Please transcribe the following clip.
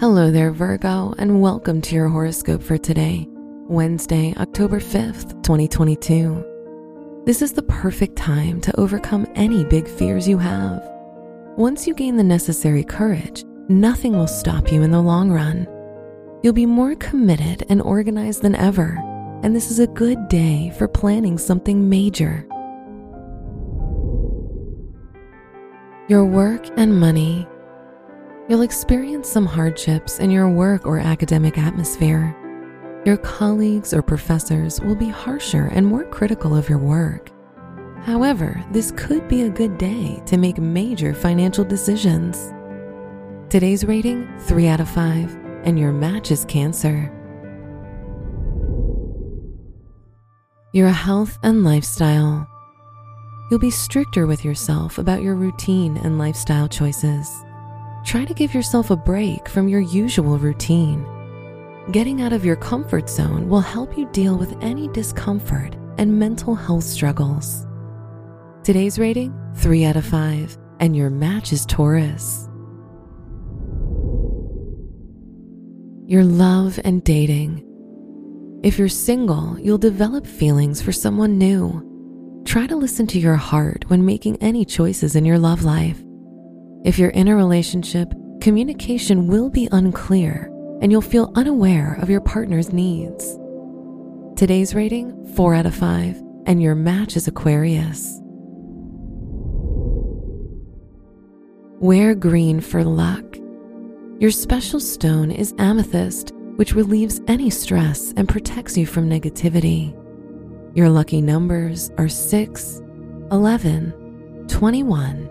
Hello there, Virgo, and welcome to your horoscope for today, Wednesday, October 5th, 2022. This is the perfect time to overcome any big fears you have. Once you gain the necessary courage, nothing will stop you in the long run. You'll be more committed and organized than ever, and this is a good day for planning something major. Your work and money. You'll experience some hardships in your work or academic atmosphere. Your colleagues or professors will be harsher and more critical of your work. However, this could be a good day to make major financial decisions. Today's rating 3 out of 5, and your match is Cancer. Your health and lifestyle. You'll be stricter with yourself about your routine and lifestyle choices. Try to give yourself a break from your usual routine. Getting out of your comfort zone will help you deal with any discomfort and mental health struggles. Today's rating 3 out of 5, and your match is Taurus. Your love and dating. If you're single, you'll develop feelings for someone new. Try to listen to your heart when making any choices in your love life. If you're in a relationship, communication will be unclear and you'll feel unaware of your partner's needs. Today's rating 4 out of 5, and your match is Aquarius. Wear green for luck. Your special stone is amethyst, which relieves any stress and protects you from negativity. Your lucky numbers are 6, 11, 21,